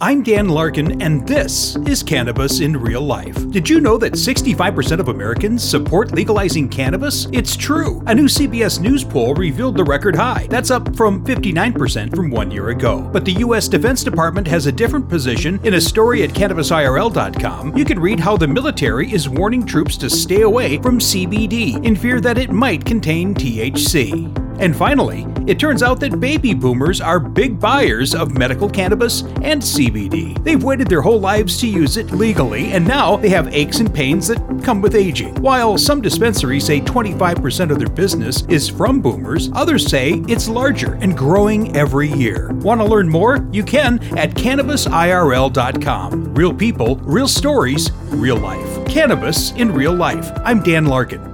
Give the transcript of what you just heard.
I'm Dan Larkin, and this is Cannabis in Real Life. Did you know that 65% of Americans support legalizing cannabis? It's true. A new CBS News poll revealed the record high. That's up from 59% from one year ago. But the U.S. Defense Department has a different position. In a story at CannabisIRL.com, you can read how the military is warning troops to stay away from CBD in fear that it might contain THC. And finally, it turns out that baby boomers are big buyers of medical cannabis and CBD. They've waited their whole lives to use it legally, and now they have aches and pains that come with aging. While some dispensaries say 25% of their business is from boomers, others say it's larger and growing every year. Want to learn more? You can at cannabisirl.com. Real people, real stories, real life. Cannabis in real life. I'm Dan Larkin.